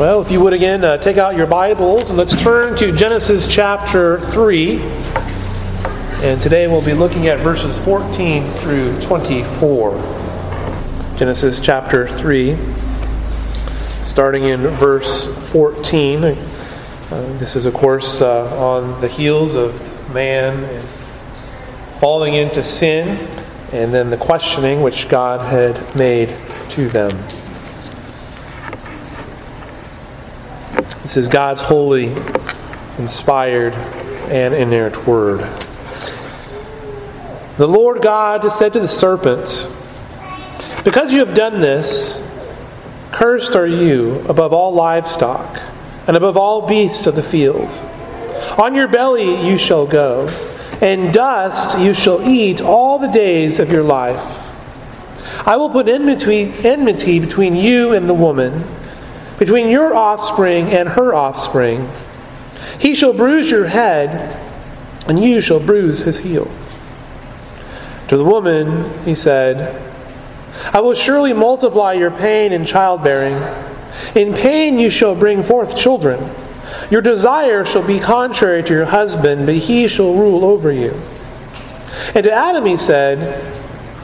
Well, if you would again, uh, take out your Bibles and let's turn to Genesis chapter 3. And today we'll be looking at verses 14 through 24. Genesis chapter 3, starting in verse 14. Uh, this is, of course, uh, on the heels of man falling into sin and then the questioning which God had made to them. This is God's holy, inspired, and inerrant word. The Lord God said to the serpent, Because you have done this, cursed are you above all livestock and above all beasts of the field. On your belly you shall go, and dust you shall eat all the days of your life. I will put enmity, enmity between you and the woman between your offspring and her offspring. He shall bruise your head, and you shall bruise his heel. To the woman, he said, I will surely multiply your pain in childbearing. In pain you shall bring forth children. Your desire shall be contrary to your husband, but he shall rule over you. And to Adam he said,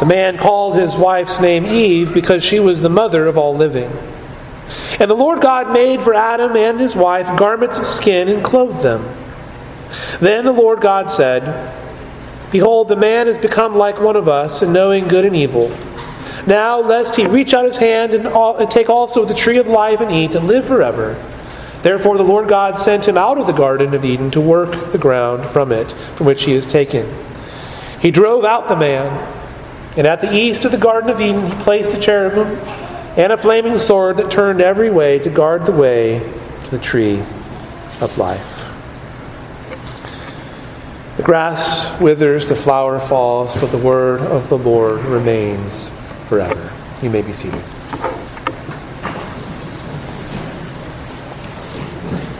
The man called his wife's name Eve because she was the mother of all living. And the Lord God made for Adam and his wife garments of skin and clothed them. Then the Lord God said, Behold, the man has become like one of us in knowing good and evil. Now, lest he reach out his hand and, all, and take also the tree of life and eat and live forever. Therefore, the Lord God sent him out of the Garden of Eden to work the ground from it, from which he is taken. He drove out the man and at the east of the Garden of Eden, he placed a cherubim and a flaming sword that turned every way to guard the way to the tree of life. The grass withers, the flower falls, but the word of the Lord remains forever. You may be seated.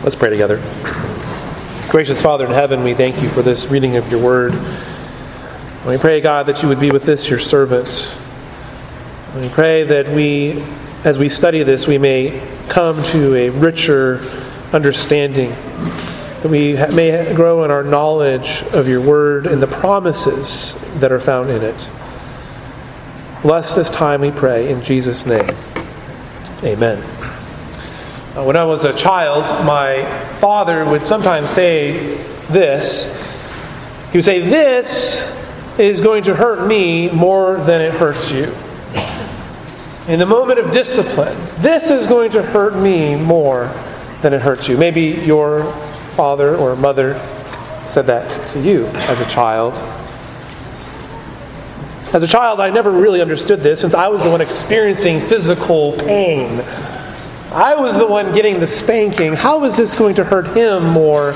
Let's pray together. Gracious Father in heaven, we thank you for this reading of your word. We pray, God, that you would be with this, your servant. We pray that we, as we study this, we may come to a richer understanding, that we may grow in our knowledge of your word and the promises that are found in it. Bless this time, we pray, in Jesus' name. Amen. When I was a child, my father would sometimes say this. He would say, This is going to hurt me more than it hurts you. In the moment of discipline, this is going to hurt me more than it hurts you. Maybe your father or mother said that to you as a child. As a child, I never really understood this since I was the one experiencing physical pain. I was the one getting the spanking. How was this going to hurt him more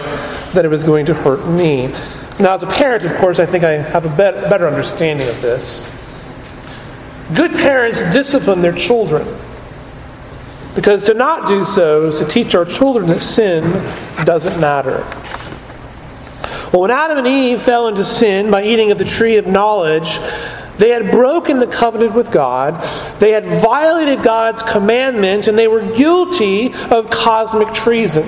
than it was going to hurt me? Now, as a parent, of course, I think I have a better understanding of this. Good parents discipline their children because to not do so is to teach our children that sin doesn't matter. Well, when Adam and Eve fell into sin by eating of the tree of knowledge, they had broken the covenant with God, they had violated God's commandment, and they were guilty of cosmic treason.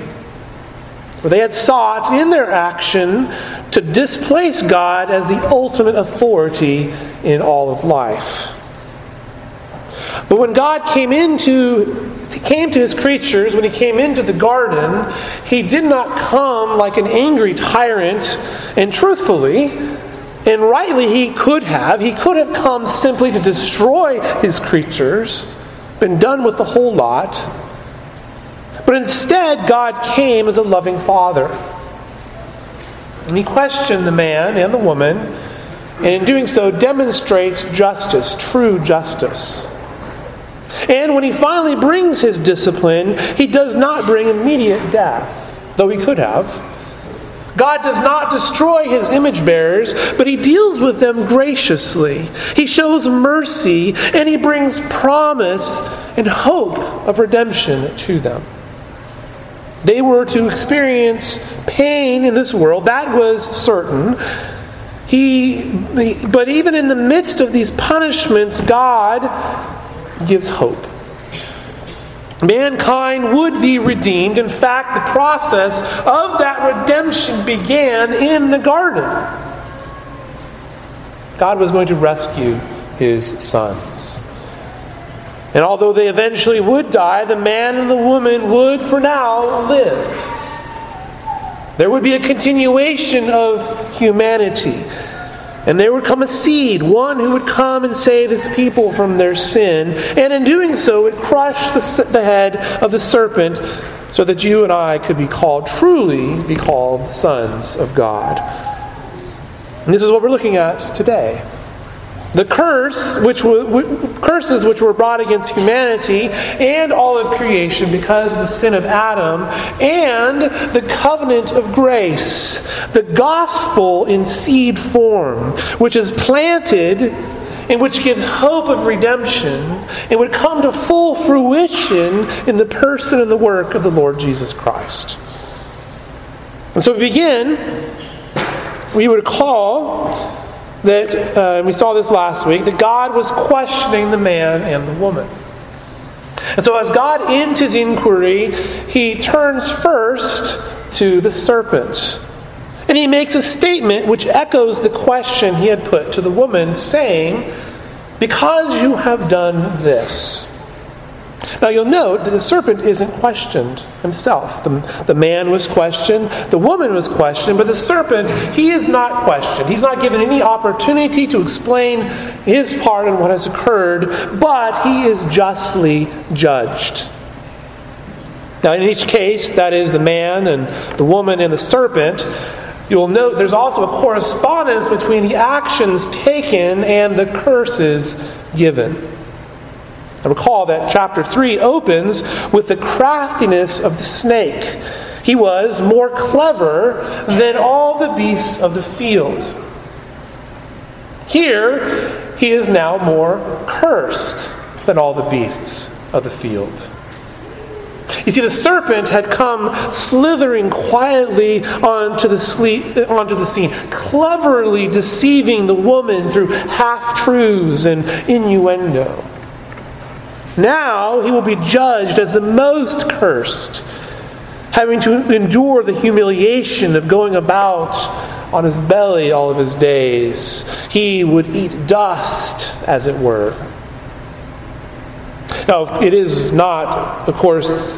For they had sought in their action to displace God as the ultimate authority in all of life. But when God came into came to his creatures, when he came into the garden, he did not come like an angry tyrant, and truthfully, and rightly he could have, he could have come simply to destroy his creatures, been done with the whole lot. But instead, God came as a loving father. And he questioned the man and the woman, and in doing so, demonstrates justice, true justice. And when he finally brings his discipline, he does not bring immediate death, though he could have. God does not destroy his image bearers, but he deals with them graciously. He shows mercy, and he brings promise and hope of redemption to them. They were to experience pain in this world, that was certain. He, but even in the midst of these punishments, God gives hope. Mankind would be redeemed. In fact, the process of that redemption began in the garden. God was going to rescue his sons. And although they eventually would die, the man and the woman would, for now, live. There would be a continuation of humanity. And there would come a seed, one who would come and save his people from their sin, and in doing so would crush the, the head of the serpent so that you and I could be called, truly be called sons of God. And this is what we're looking at today. The curse, which curses which were brought against humanity and all of creation because of the sin of Adam, and the covenant of grace, the gospel in seed form, which is planted and which gives hope of redemption and would come to full fruition in the person and the work of the Lord Jesus Christ. And so we begin, we would call that, uh, we saw this last week, that God was questioning the man and the woman. And so as God ends his inquiry, he turns first to the serpent. And he makes a statement which echoes the question he had put to the woman, saying, Because you have done this. Now you'll note that the serpent isn't questioned himself. The, the man was questioned, the woman was questioned, but the serpent, he is not questioned. He's not given any opportunity to explain his part in what has occurred, but he is justly judged. Now, in each case, that is the man and the woman and the serpent, you'll note there's also a correspondence between the actions taken and the curses given. And recall that chapter 3 opens with the craftiness of the snake. He was more clever than all the beasts of the field. Here, he is now more cursed than all the beasts of the field. You see, the serpent had come slithering quietly onto the, sleep, onto the scene, cleverly deceiving the woman through half truths and innuendo. Now he will be judged as the most cursed, having to endure the humiliation of going about on his belly all of his days. He would eat dust, as it were. Now, it is not, of course,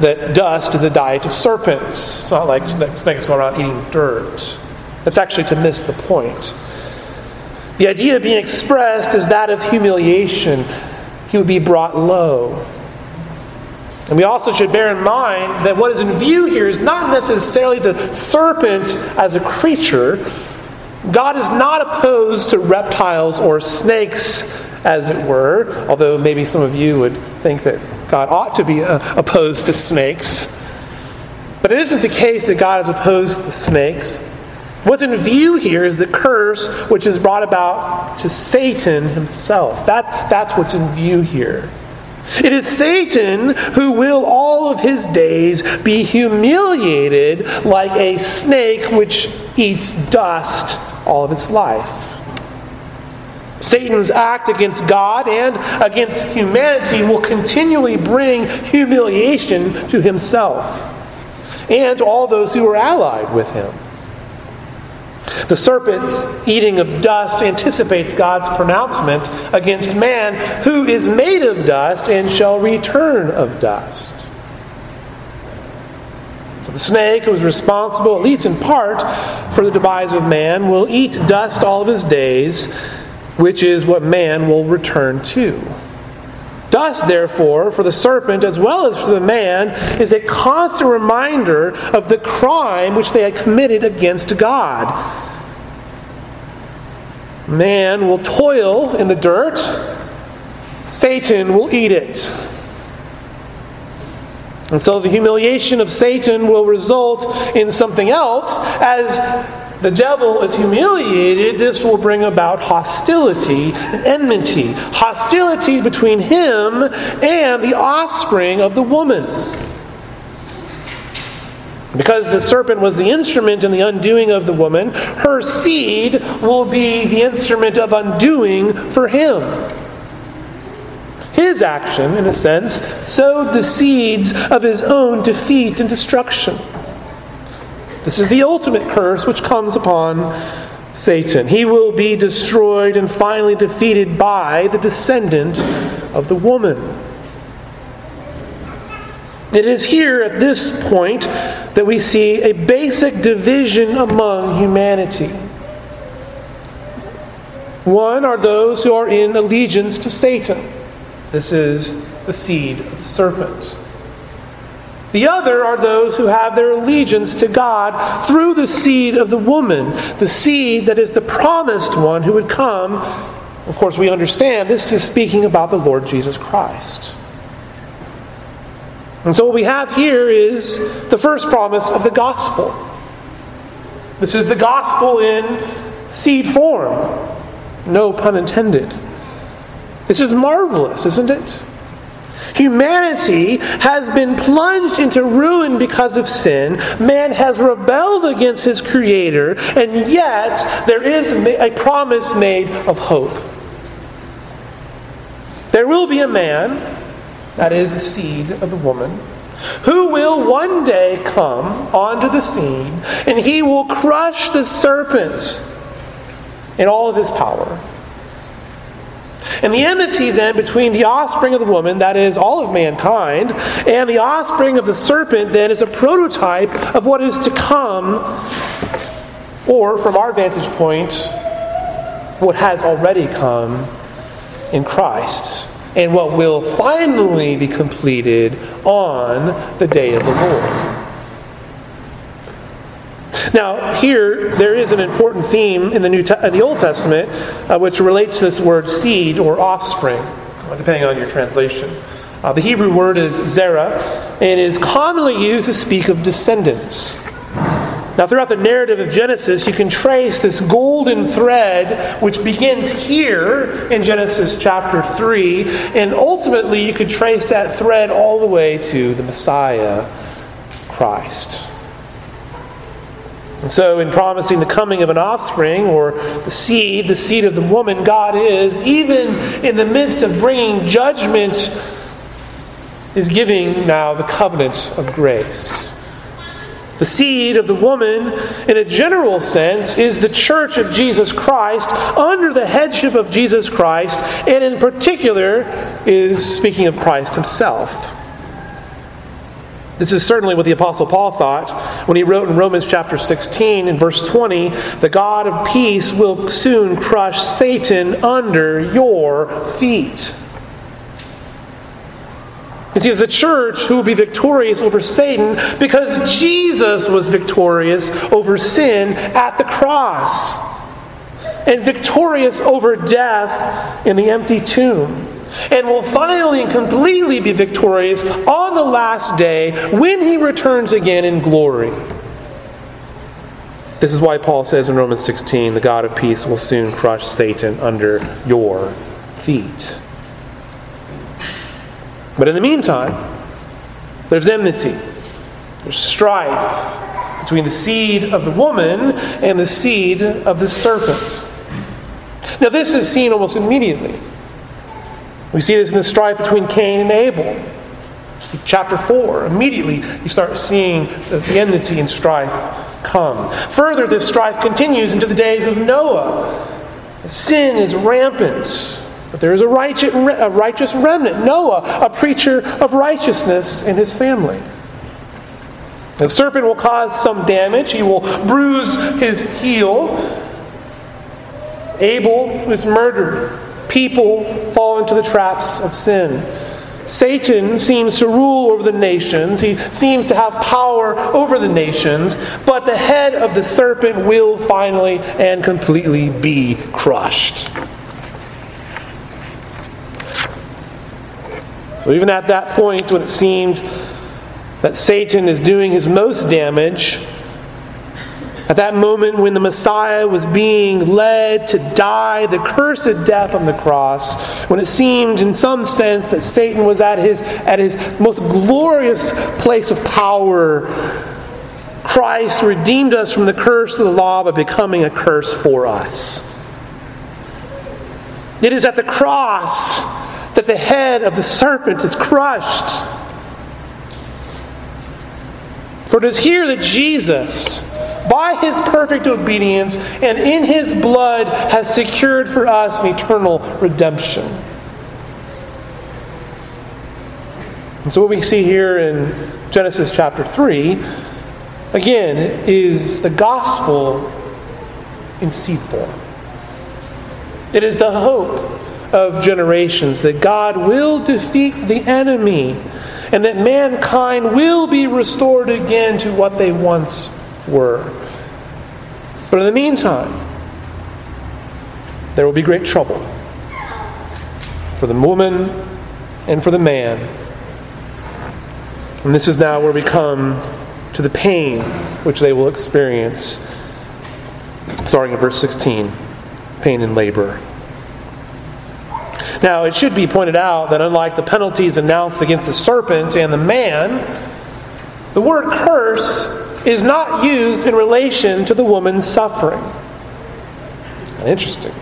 that dust is a diet of serpents. It's not like snakes go around eating dirt. That's actually to miss the point. The idea being expressed is that of humiliation he would be brought low. And we also should bear in mind that what is in view here is not necessarily the serpent as a creature. God is not opposed to reptiles or snakes, as it were, although maybe some of you would think that God ought to be uh, opposed to snakes. But it isn't the case that God is opposed to snakes. What's in view here is the curse which is brought about to Satan himself. That's, that's what's in view here. It is Satan who will all of his days be humiliated like a snake which eats dust all of its life. Satan's act against God and against humanity will continually bring humiliation to himself and to all those who are allied with him. The serpent's eating of dust anticipates God's pronouncement against man, who is made of dust and shall return of dust. So the snake, who is responsible, at least in part, for the demise of man, will eat dust all of his days, which is what man will return to. Dust, therefore, for the serpent as well as for the man, is a constant reminder of the crime which they had committed against God. Man will toil in the dirt, Satan will eat it. And so the humiliation of Satan will result in something else. As the devil is humiliated, this will bring about hostility and enmity. Hostility between him and the offspring of the woman. Because the serpent was the instrument in the undoing of the woman, her seed will be the instrument of undoing for him. His action, in a sense, sowed the seeds of his own defeat and destruction. This is the ultimate curse which comes upon Satan. He will be destroyed and finally defeated by the descendant of the woman. It is here at this point that we see a basic division among humanity. One are those who are in allegiance to Satan. This is the seed of the serpent. The other are those who have their allegiance to God through the seed of the woman, the seed that is the promised one who would come. Of course, we understand this is speaking about the Lord Jesus Christ. And so, what we have here is the first promise of the gospel. This is the gospel in seed form. No pun intended. This is marvelous, isn't it? Humanity has been plunged into ruin because of sin. Man has rebelled against his Creator, and yet there is a promise made of hope. There will be a man that is the seed of the woman, who will one day come onto the scene and he will crush the serpent in all of his power. And the enmity then between the offspring of the woman, that is all of mankind, and the offspring of the serpent then is a prototype of what is to come, or from our vantage point, what has already come in Christ and what will finally be completed on the day of the Lord. Now, here there is an important theme in the New Te- the Old Testament, uh, which relates to this word seed or offspring, depending on your translation. Uh, the Hebrew word is zera, and is commonly used to speak of descendants. Now, throughout the narrative of Genesis, you can trace this golden thread which begins here in Genesis chapter 3, and ultimately you could trace that thread all the way to the Messiah, Christ. And so, in promising the coming of an offspring or the seed, the seed of the woman, God is, even in the midst of bringing judgment, is giving now the covenant of grace. The seed of the woman, in a general sense, is the church of Jesus Christ under the headship of Jesus Christ, and in particular is speaking of Christ himself. This is certainly what the Apostle Paul thought when he wrote in Romans chapter 16 in verse 20 the God of peace will soon crush Satan under your feet. You see, the church who will be victorious over Satan because Jesus was victorious over sin at the cross and victorious over death in the empty tomb. And will finally and completely be victorious on the last day when he returns again in glory. This is why Paul says in Romans 16 the God of peace will soon crush Satan under your feet. But in the meantime, there's enmity, there's strife between the seed of the woman and the seed of the serpent. Now, this is seen almost immediately. We see this in the strife between Cain and Abel. Chapter 4, immediately you start seeing the enmity and strife come. Further, this strife continues into the days of Noah. Sin is rampant. But there is a righteous, a righteous remnant, Noah, a preacher of righteousness in his family. The serpent will cause some damage, he will bruise his heel. Abel is murdered. People fall into the traps of sin. Satan seems to rule over the nations. He seems to have power over the nations. But the head of the serpent will finally and completely be crushed. So even at that point when it seemed that Satan is doing his most damage, at that moment when the Messiah was being led to die the cursed death on the cross, when it seemed in some sense that Satan was at his, at his most glorious place of power, Christ redeemed us from the curse of the law by becoming a curse for us. It is at the cross that the head of the serpent is crushed. For it is here that Jesus, by his perfect obedience and in his blood has secured for us an eternal redemption. And so, what we see here in Genesis chapter 3, again, is the gospel in seed form. It is the hope of generations that God will defeat the enemy and that mankind will be restored again to what they once were. But in the meantime, there will be great trouble for the woman and for the man. And this is now where we come to the pain which they will experience, starting in verse 16 pain and labor. Now, it should be pointed out that unlike the penalties announced against the serpent and the man, the word curse is not used in relation to the woman's suffering. Interesting.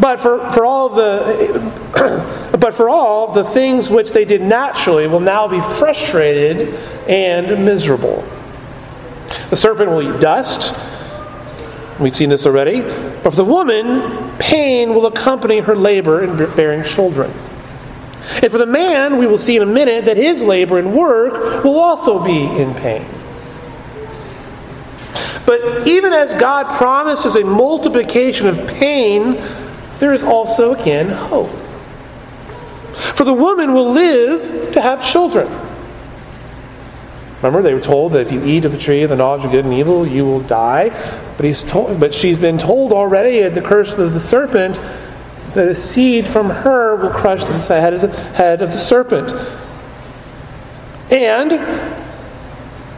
But for, for all the but for all the things which they did naturally will now be frustrated and miserable. The serpent will eat dust. We've seen this already. But for the woman, pain will accompany her labor in bearing children. And for the man, we will see in a minute that his labor and work will also be in pain. But even as God promises a multiplication of pain, there is also again hope. For the woman will live to have children. Remember, they were told that if you eat of the tree of the knowledge of good and evil, you will die. But he's told, but she's been told already at the curse of the serpent that a seed from her will crush the head of the, head of the serpent. And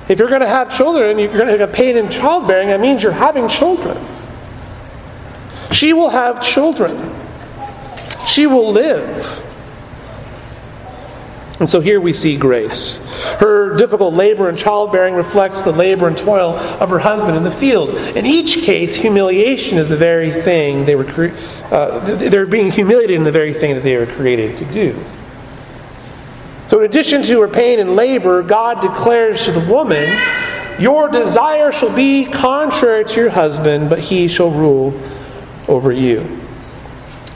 if you're going to have children, you're going to have a pain in childbearing, that means you're having children. She will have children. She will live. And so here we see grace. Her difficult labor and childbearing reflects the labor and toil of her husband in the field. In each case, humiliation is the very thing they were cre- uh, they're being humiliated in the very thing that they were created to do. So, in addition to her pain and labor, God declares to the woman, Your desire shall be contrary to your husband, but he shall rule over you.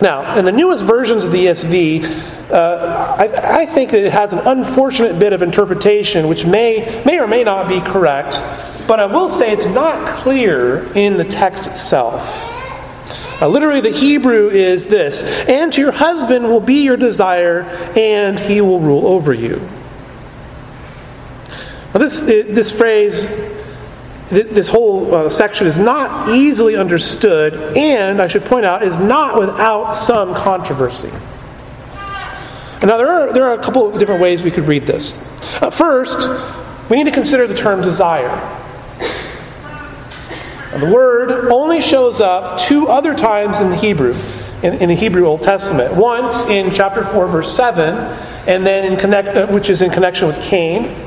Now, in the newest versions of the ESV, uh, I, I, think it has an unfortunate bit of interpretation which may, may or may not be correct, but I will say it's not clear in the text itself. Uh, literally, the Hebrew is this And your husband will be your desire, and he will rule over you. Now, this, this phrase this whole uh, section is not easily understood, and I should point out, is not without some controversy. Now, there are, there are a couple of different ways we could read this. Uh, first, we need to consider the term desire. Now, the word only shows up two other times in the Hebrew, in, in, the Hebrew Old Testament. Once in chapter 4, verse 7, and then in connect, uh, which is in connection with Cain,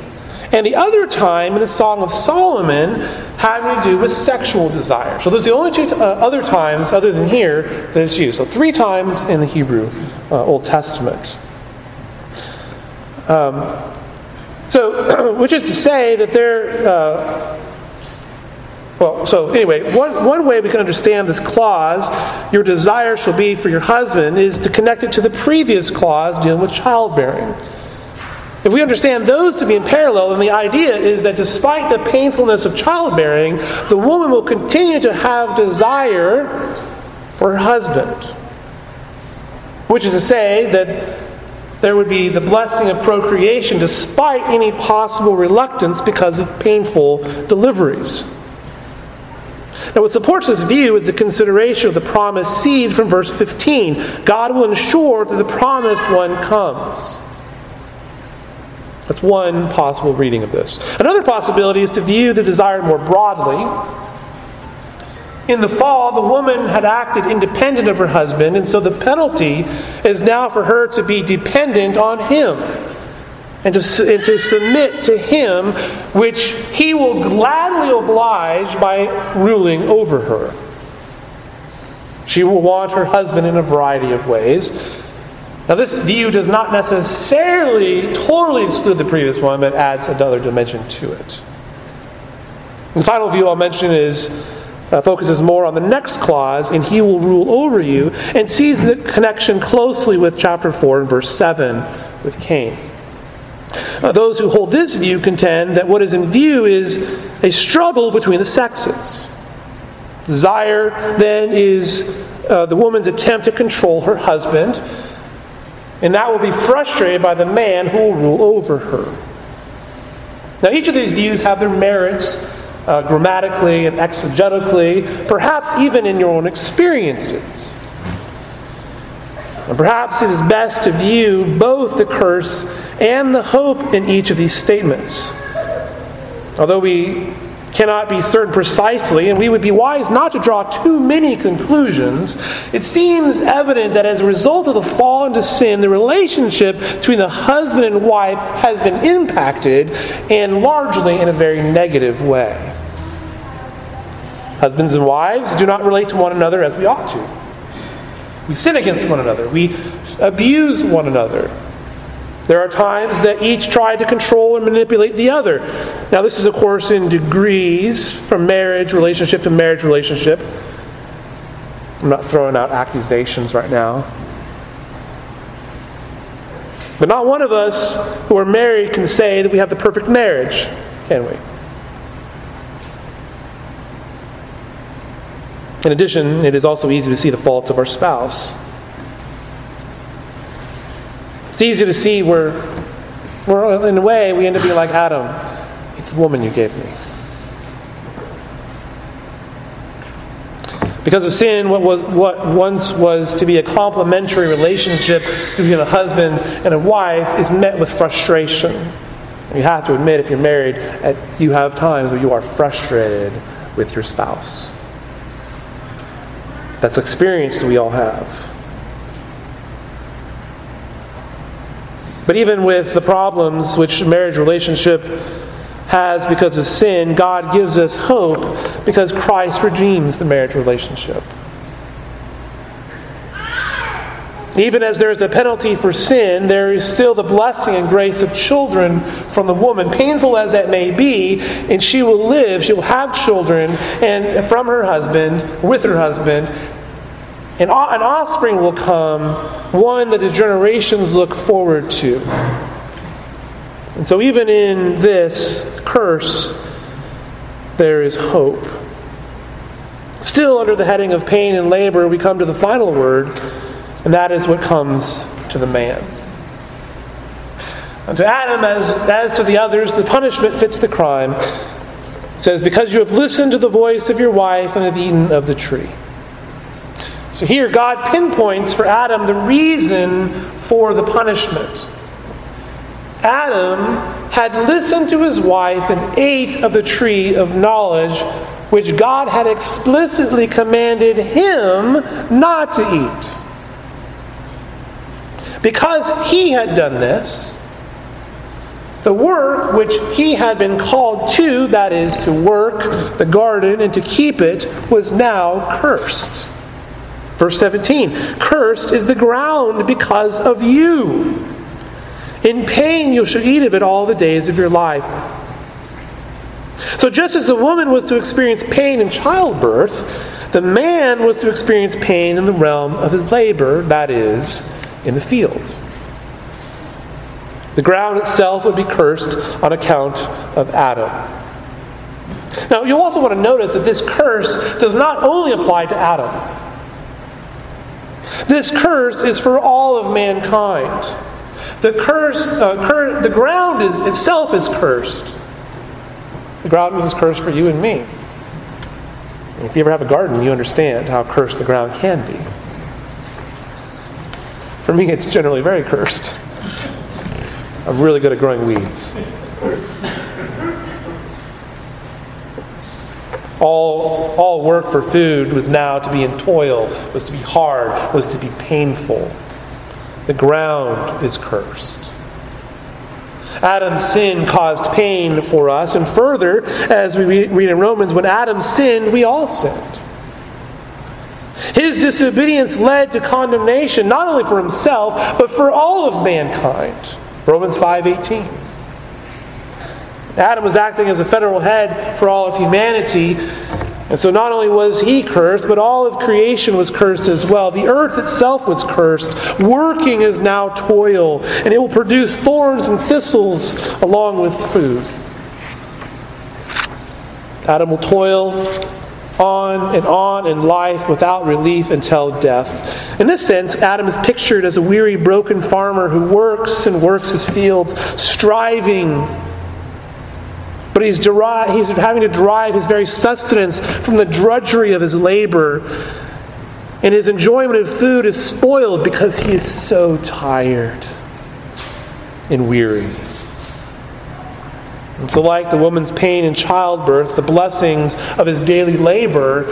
and the other time in the Song of Solomon having to do with sexual desire. So those are the only two t- uh, other times, other than here, that it's used. So three times in the Hebrew uh, Old Testament. Um, so, which is to say that there. Uh, well, so anyway, one, one way we can understand this clause, your desire shall be for your husband, is to connect it to the previous clause dealing with childbearing. If we understand those to be in parallel, then the idea is that despite the painfulness of childbearing, the woman will continue to have desire for her husband. Which is to say that there would be the blessing of procreation despite any possible reluctance because of painful deliveries. Now, what supports this view is the consideration of the promised seed from verse 15. God will ensure that the promised one comes. That's one possible reading of this. Another possibility is to view the desire more broadly. In the fall, the woman had acted independent of her husband, and so the penalty is now for her to be dependent on him and to, and to submit to him, which he will gladly oblige by ruling over her. She will want her husband in a variety of ways. Now, this view does not necessarily totally exclude the previous one, but adds another dimension to it. The final view I'll mention is uh, focuses more on the next clause, and he will rule over you, and sees the connection closely with chapter 4 and verse 7 with Cain. Uh, those who hold this view contend that what is in view is a struggle between the sexes. Desire, then, is uh, the woman's attempt to control her husband and that will be frustrated by the man who will rule over her. Now, each of these views have their merits uh, grammatically and exegetically, perhaps even in your own experiences. And perhaps it is best to view both the curse and the hope in each of these statements. Although we cannot be certain precisely, and we would be wise not to draw too many conclusions, it seems evident that as a result of the fall into sin, the relationship between the husband and wife has been impacted, and largely in a very negative way. Husbands and wives do not relate to one another as we ought to. We sin against one another, we abuse one another. There are times that each tried to control and manipulate the other. Now, this is, of course, in degrees from marriage relationship to marriage relationship. I'm not throwing out accusations right now. But not one of us who are married can say that we have the perfect marriage, can we? In addition, it is also easy to see the faults of our spouse. It's easy to see where, where, in a way, we end up being like Adam. It's the woman you gave me. Because of sin, what, was, what once was to be a complementary relationship between a husband and a wife is met with frustration. You have to admit, if you're married, you have times where you are frustrated with your spouse. That's experience we all have. But even with the problems which marriage relationship has because of sin, God gives us hope because Christ redeems the marriage relationship. Even as there is a penalty for sin, there is still the blessing and grace of children from the woman, painful as that may be, and she will live, she will have children, and from her husband, with her husband, and an offspring will come, one that the generations look forward to. And so, even in this curse, there is hope. Still, under the heading of pain and labor, we come to the final word, and that is what comes to the man. And to Adam, as, as to the others, the punishment fits the crime. It says, Because you have listened to the voice of your wife and have eaten of the tree. So here, God pinpoints for Adam the reason for the punishment. Adam had listened to his wife and ate of the tree of knowledge, which God had explicitly commanded him not to eat. Because he had done this, the work which he had been called to, that is, to work the garden and to keep it, was now cursed. Verse 17 Cursed is the ground because of you. In pain you shall eat of it all the days of your life. So, just as the woman was to experience pain in childbirth, the man was to experience pain in the realm of his labor, that is, in the field. The ground itself would be cursed on account of Adam. Now, you'll also want to notice that this curse does not only apply to Adam. This curse is for all of mankind. The curse, uh, cur- the ground is, itself is cursed. The ground is cursed for you and me. If you ever have a garden, you understand how cursed the ground can be. For me, it's generally very cursed. I'm really good at growing weeds. All, all work for food was now to be in toil, was to be hard, was to be painful. The ground is cursed. Adam's sin caused pain for us, and further, as we read in Romans, when Adam sinned, we all sinned. His disobedience led to condemnation, not only for himself, but for all of mankind. Romans 5:18. Adam was acting as a federal head for all of humanity, and so not only was he cursed, but all of creation was cursed as well. The earth itself was cursed. Working is now toil, and it will produce thorns and thistles along with food. Adam will toil on and on in life without relief until death. In this sense, Adam is pictured as a weary, broken farmer who works and works his fields, striving but he's, deri- he's having to derive his very sustenance from the drudgery of his labor. And his enjoyment of food is spoiled because he is so tired and weary. And so, like the woman's pain in childbirth, the blessings of his daily labor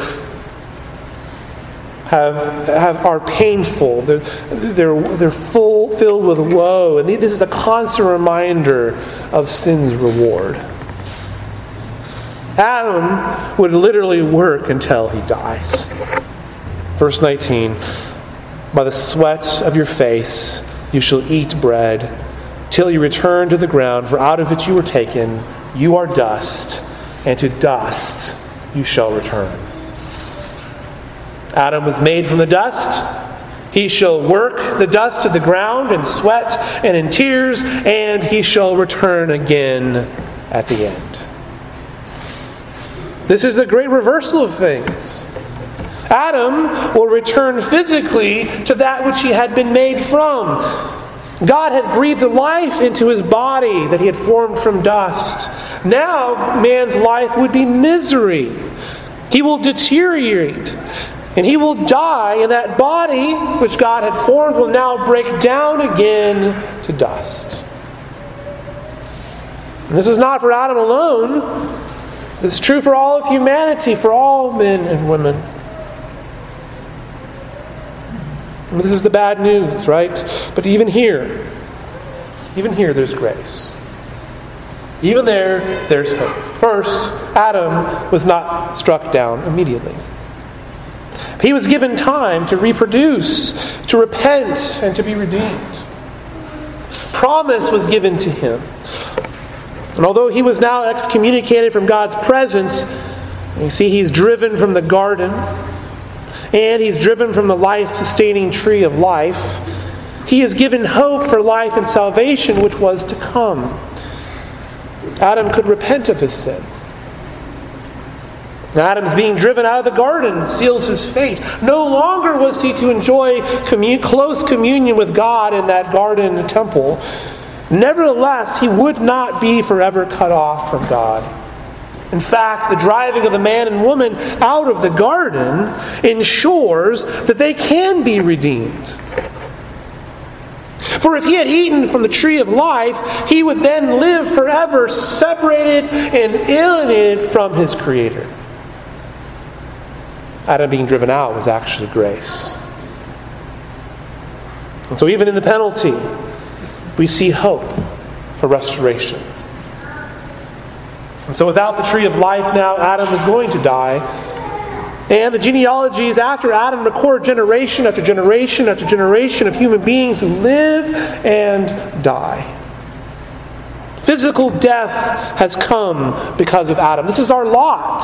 have, have, are painful. They're, they're, they're full, filled with woe. And this is a constant reminder of sin's reward. Adam would literally work until he dies. Verse 19 By the sweat of your face you shall eat bread till you return to the ground, for out of it you were taken. You are dust, and to dust you shall return. Adam was made from the dust. He shall work the dust of the ground in sweat and in tears, and he shall return again at the end. This is the great reversal of things. Adam will return physically to that which he had been made from. God had breathed life into his body that he had formed from dust. Now, man's life would be misery. He will deteriorate. And he will die, and that body which God had formed will now break down again to dust. And this is not for Adam alone. It's true for all of humanity, for all men and women. This is the bad news, right? But even here, even here, there's grace. Even there, there's hope. First, Adam was not struck down immediately. He was given time to reproduce, to repent, and to be redeemed. Promise was given to him. And although he was now excommunicated from God's presence, you see, he's driven from the garden and he's driven from the life sustaining tree of life. He is given hope for life and salvation, which was to come. Adam could repent of his sin. Adam's being driven out of the garden seals his fate. No longer was he to enjoy commun- close communion with God in that garden temple. Nevertheless, he would not be forever cut off from God. In fact, the driving of the man and woman out of the garden ensures that they can be redeemed. For if he had eaten from the tree of life, he would then live forever separated and alienated from his Creator. Adam being driven out was actually grace. And so, even in the penalty, we see hope for restoration. And so, without the tree of life now, Adam is going to die. And the genealogies after Adam record generation after generation after generation of human beings who live and die. Physical death has come because of Adam. This is our lot.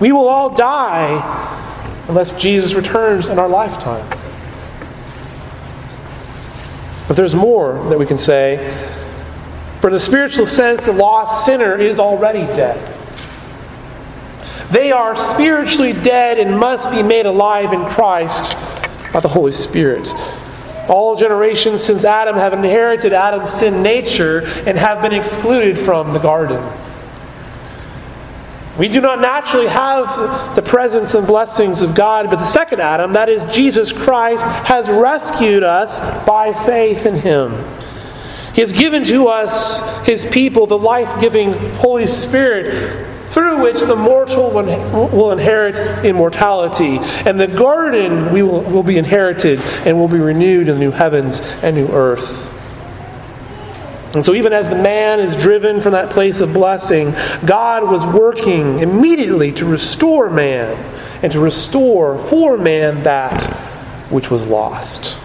We will all die unless Jesus returns in our lifetime. But there's more that we can say. For in the spiritual sense, the lost sinner is already dead. They are spiritually dead and must be made alive in Christ by the Holy Spirit. All generations since Adam have inherited Adam's sin nature and have been excluded from the garden. We do not naturally have the presence and blessings of God, but the second Adam, that is Jesus Christ, has rescued us by faith in Him. He has given to us, His people, the life giving Holy Spirit through which the mortal will inherit immortality. And the garden will be inherited and will be renewed in the new heavens and new earth. And so, even as the man is driven from that place of blessing, God was working immediately to restore man and to restore for man that which was lost.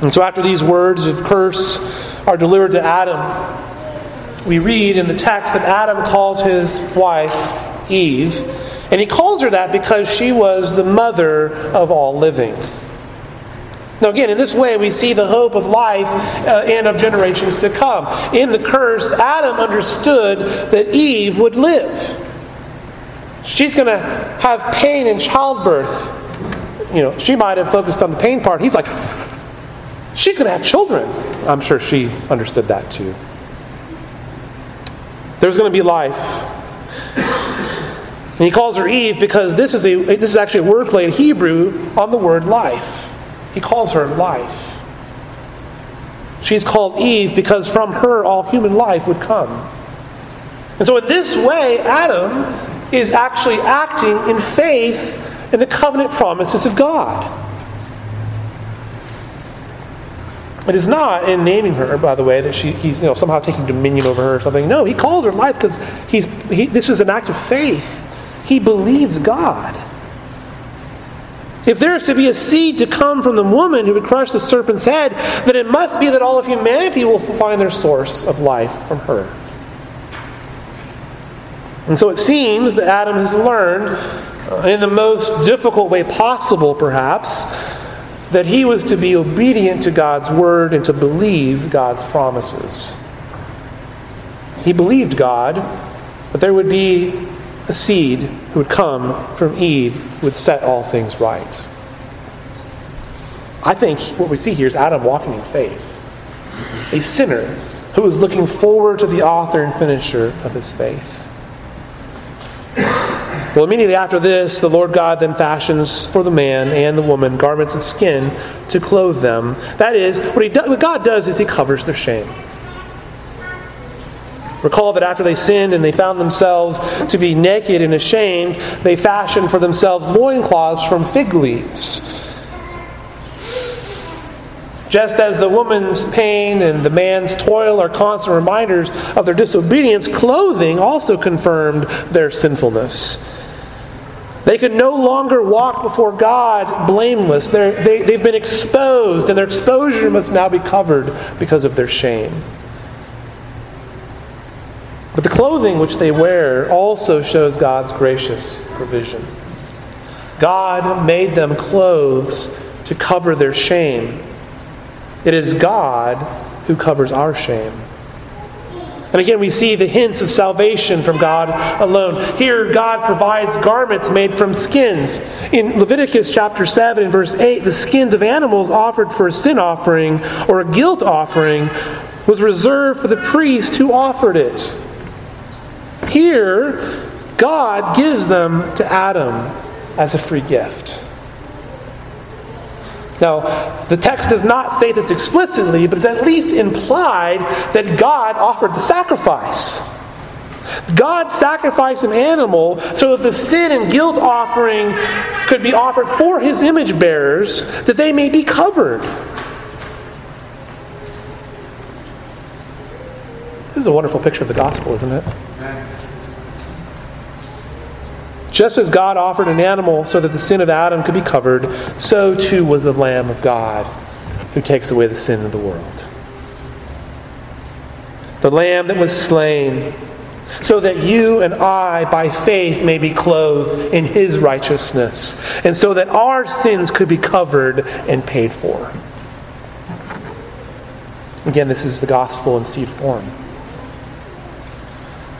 And so, after these words of curse are delivered to Adam, we read in the text that Adam calls his wife Eve, and he calls her that because she was the mother of all living. Now, again, in this way, we see the hope of life uh, and of generations to come. In the curse, Adam understood that Eve would live. She's going to have pain in childbirth. You know, she might have focused on the pain part. He's like, she's going to have children. I'm sure she understood that too. There's going to be life. And he calls her Eve because this is, a, this is actually a wordplay in Hebrew on the word life. He calls her life. She's called Eve because from her all human life would come. And so, in this way, Adam is actually acting in faith in the covenant promises of God. It is not in naming her, by the way, that she, he's you know, somehow taking dominion over her or something. No, he calls her life because he, this is an act of faith. He believes God. If there is to be a seed to come from the woman who would crush the serpent's head, then it must be that all of humanity will find their source of life from her. And so it seems that Adam has learned, uh, in the most difficult way possible, perhaps, that he was to be obedient to God's word and to believe God's promises. He believed God, that there would be a seed who would come from Eve would set all things right. I think what we see here is Adam walking in faith, a sinner who is looking forward to the author and finisher of his faith. Well, immediately after this, the Lord God then fashions for the man and the woman garments of skin to clothe them. That is, what, do, what God does is He covers their shame. Recall that after they sinned and they found themselves to be naked and ashamed, they fashioned for themselves loincloths from fig leaves. Just as the woman's pain and the man's toil are constant reminders of their disobedience, clothing also confirmed their sinfulness. They could no longer walk before God blameless. They, they've been exposed, and their exposure must now be covered because of their shame. But the clothing which they wear also shows God's gracious provision. God made them clothes to cover their shame. It is God who covers our shame. And again, we see the hints of salvation from God alone. Here, God provides garments made from skins. In Leviticus chapter 7 and verse 8, the skins of animals offered for a sin offering or a guilt offering was reserved for the priest who offered it. Here, God gives them to Adam as a free gift. Now, the text does not state this explicitly, but it's at least implied that God offered the sacrifice. God sacrificed an animal so that the sin and guilt offering could be offered for his image bearers, that they may be covered. This is a wonderful picture of the gospel, isn't it? Just as God offered an animal so that the sin of Adam could be covered, so too was the Lamb of God who takes away the sin of the world. The Lamb that was slain so that you and I, by faith, may be clothed in His righteousness, and so that our sins could be covered and paid for. Again, this is the gospel in seed form.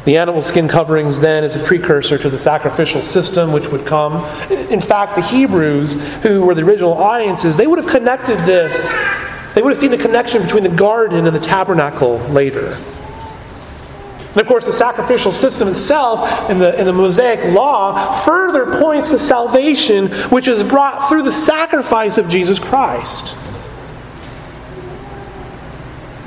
The animal skin coverings then is a precursor to the sacrificial system which would come. In fact, the Hebrews, who were the original audiences, they would have connected this. They would have seen the connection between the garden and the tabernacle later. And of course, the sacrificial system itself in the, in the Mosaic law further points to salvation, which is brought through the sacrifice of Jesus Christ.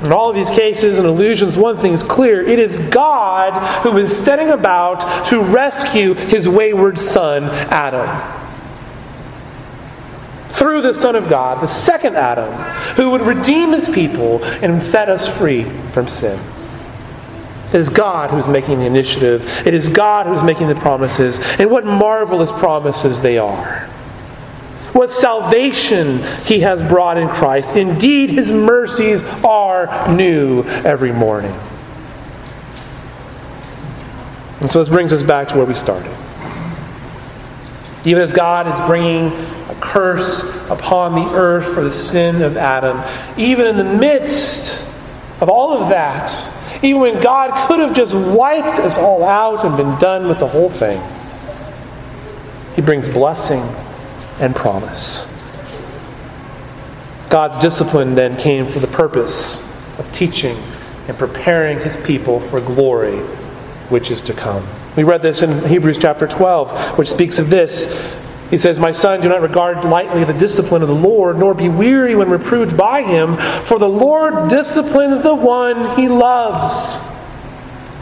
In all of these cases and allusions, one thing is clear it is God who is setting about to rescue his wayward son, Adam. Through the Son of God, the second Adam, who would redeem his people and set us free from sin. It is God who's making the initiative. It is God who's making the promises. And what marvelous promises they are what salvation he has brought in Christ. Indeed, his mercies are new every morning. And so this brings us back to where we started. Even as God is bringing a curse upon the earth for the sin of Adam, even in the midst of all of that, even when God could have just wiped us all out and been done with the whole thing, He brings blessing and promise. God's discipline then came for the purpose of teaching and preparing his people for glory which is to come. We read this in Hebrews chapter 12, which speaks of this. He says, My son, do not regard lightly the discipline of the Lord, nor be weary when reproved by him, for the Lord disciplines the one he loves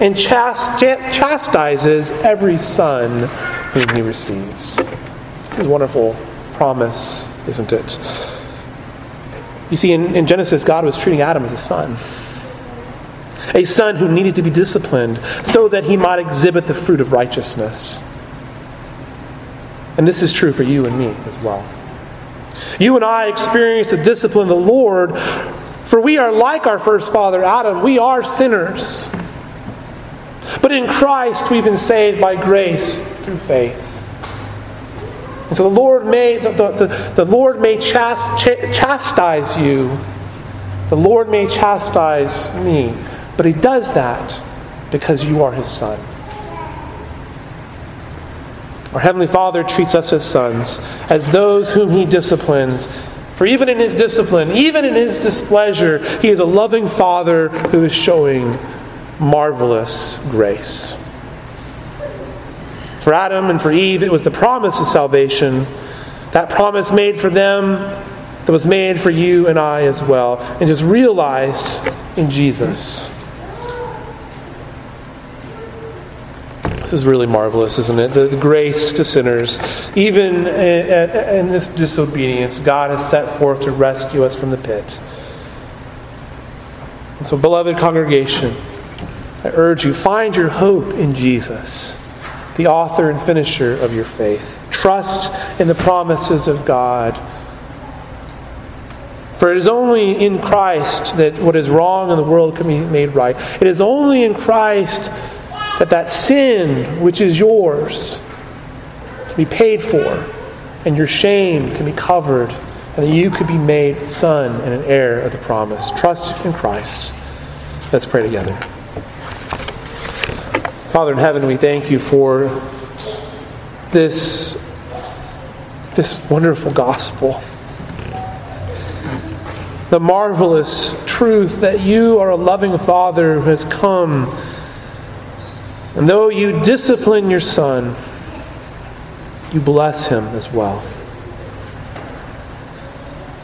and chastises every son whom he receives. This is wonderful promise, isn't it? You see, in, in Genesis, God was treating Adam as a son. A son who needed to be disciplined so that he might exhibit the fruit of righteousness. And this is true for you and me as well. You and I experience the discipline of the Lord, for we are like our first father Adam. We are sinners. But in Christ, we've been saved by grace through faith. And so the Lord may, the, the, the, the Lord may chast, ch- chastise you. The Lord may chastise me. But He does that because you are His Son. Our Heavenly Father treats us as sons, as those whom He disciplines. For even in His discipline, even in His displeasure, He is a loving Father who is showing marvelous grace. For Adam and for Eve, it was the promise of salvation. That promise made for them that was made for you and I as well. And just realized in Jesus. This is really marvelous, isn't it? The, grace to sinners. Even in this disobedience, God has set forth to rescue us from the pit. And so, beloved congregation, I urge you, find your hope in Jesus the author and finisher of your faith. Trust in the promises of God. For it is only in Christ that what is wrong in the world can be made right. It is only in Christ that that sin which is yours can be paid for, and your shame can be covered, and that you could be made son and an heir of the promise. Trust in Christ. Let's pray together. Father in heaven, we thank you for this, this wonderful gospel. The marvelous truth that you are a loving Father who has come. And though you discipline your Son, you bless him as well.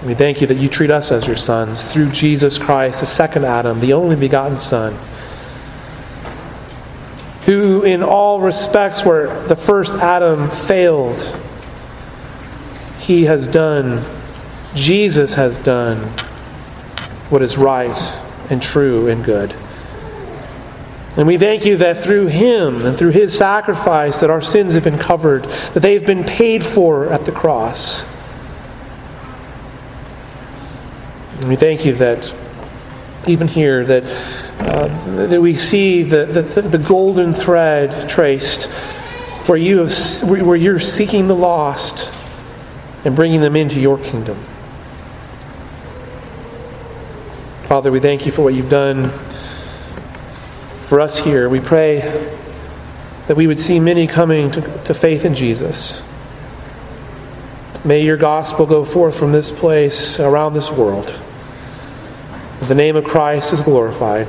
We thank you that you treat us as your sons through Jesus Christ, the second Adam, the only begotten Son who, in all respects where the first Adam failed, he has done, Jesus has done what is right and true and good. And we thank you that through him and through his sacrifice that our sins have been covered, that they have been paid for at the cross. And we thank you that even here that, uh, that we see the, the, the golden thread traced where, you have, where you're seeking the lost and bringing them into your kingdom. Father, we thank you for what you've done for us here. We pray that we would see many coming to, to faith in Jesus. May your gospel go forth from this place around this world. The name of Christ is glorified.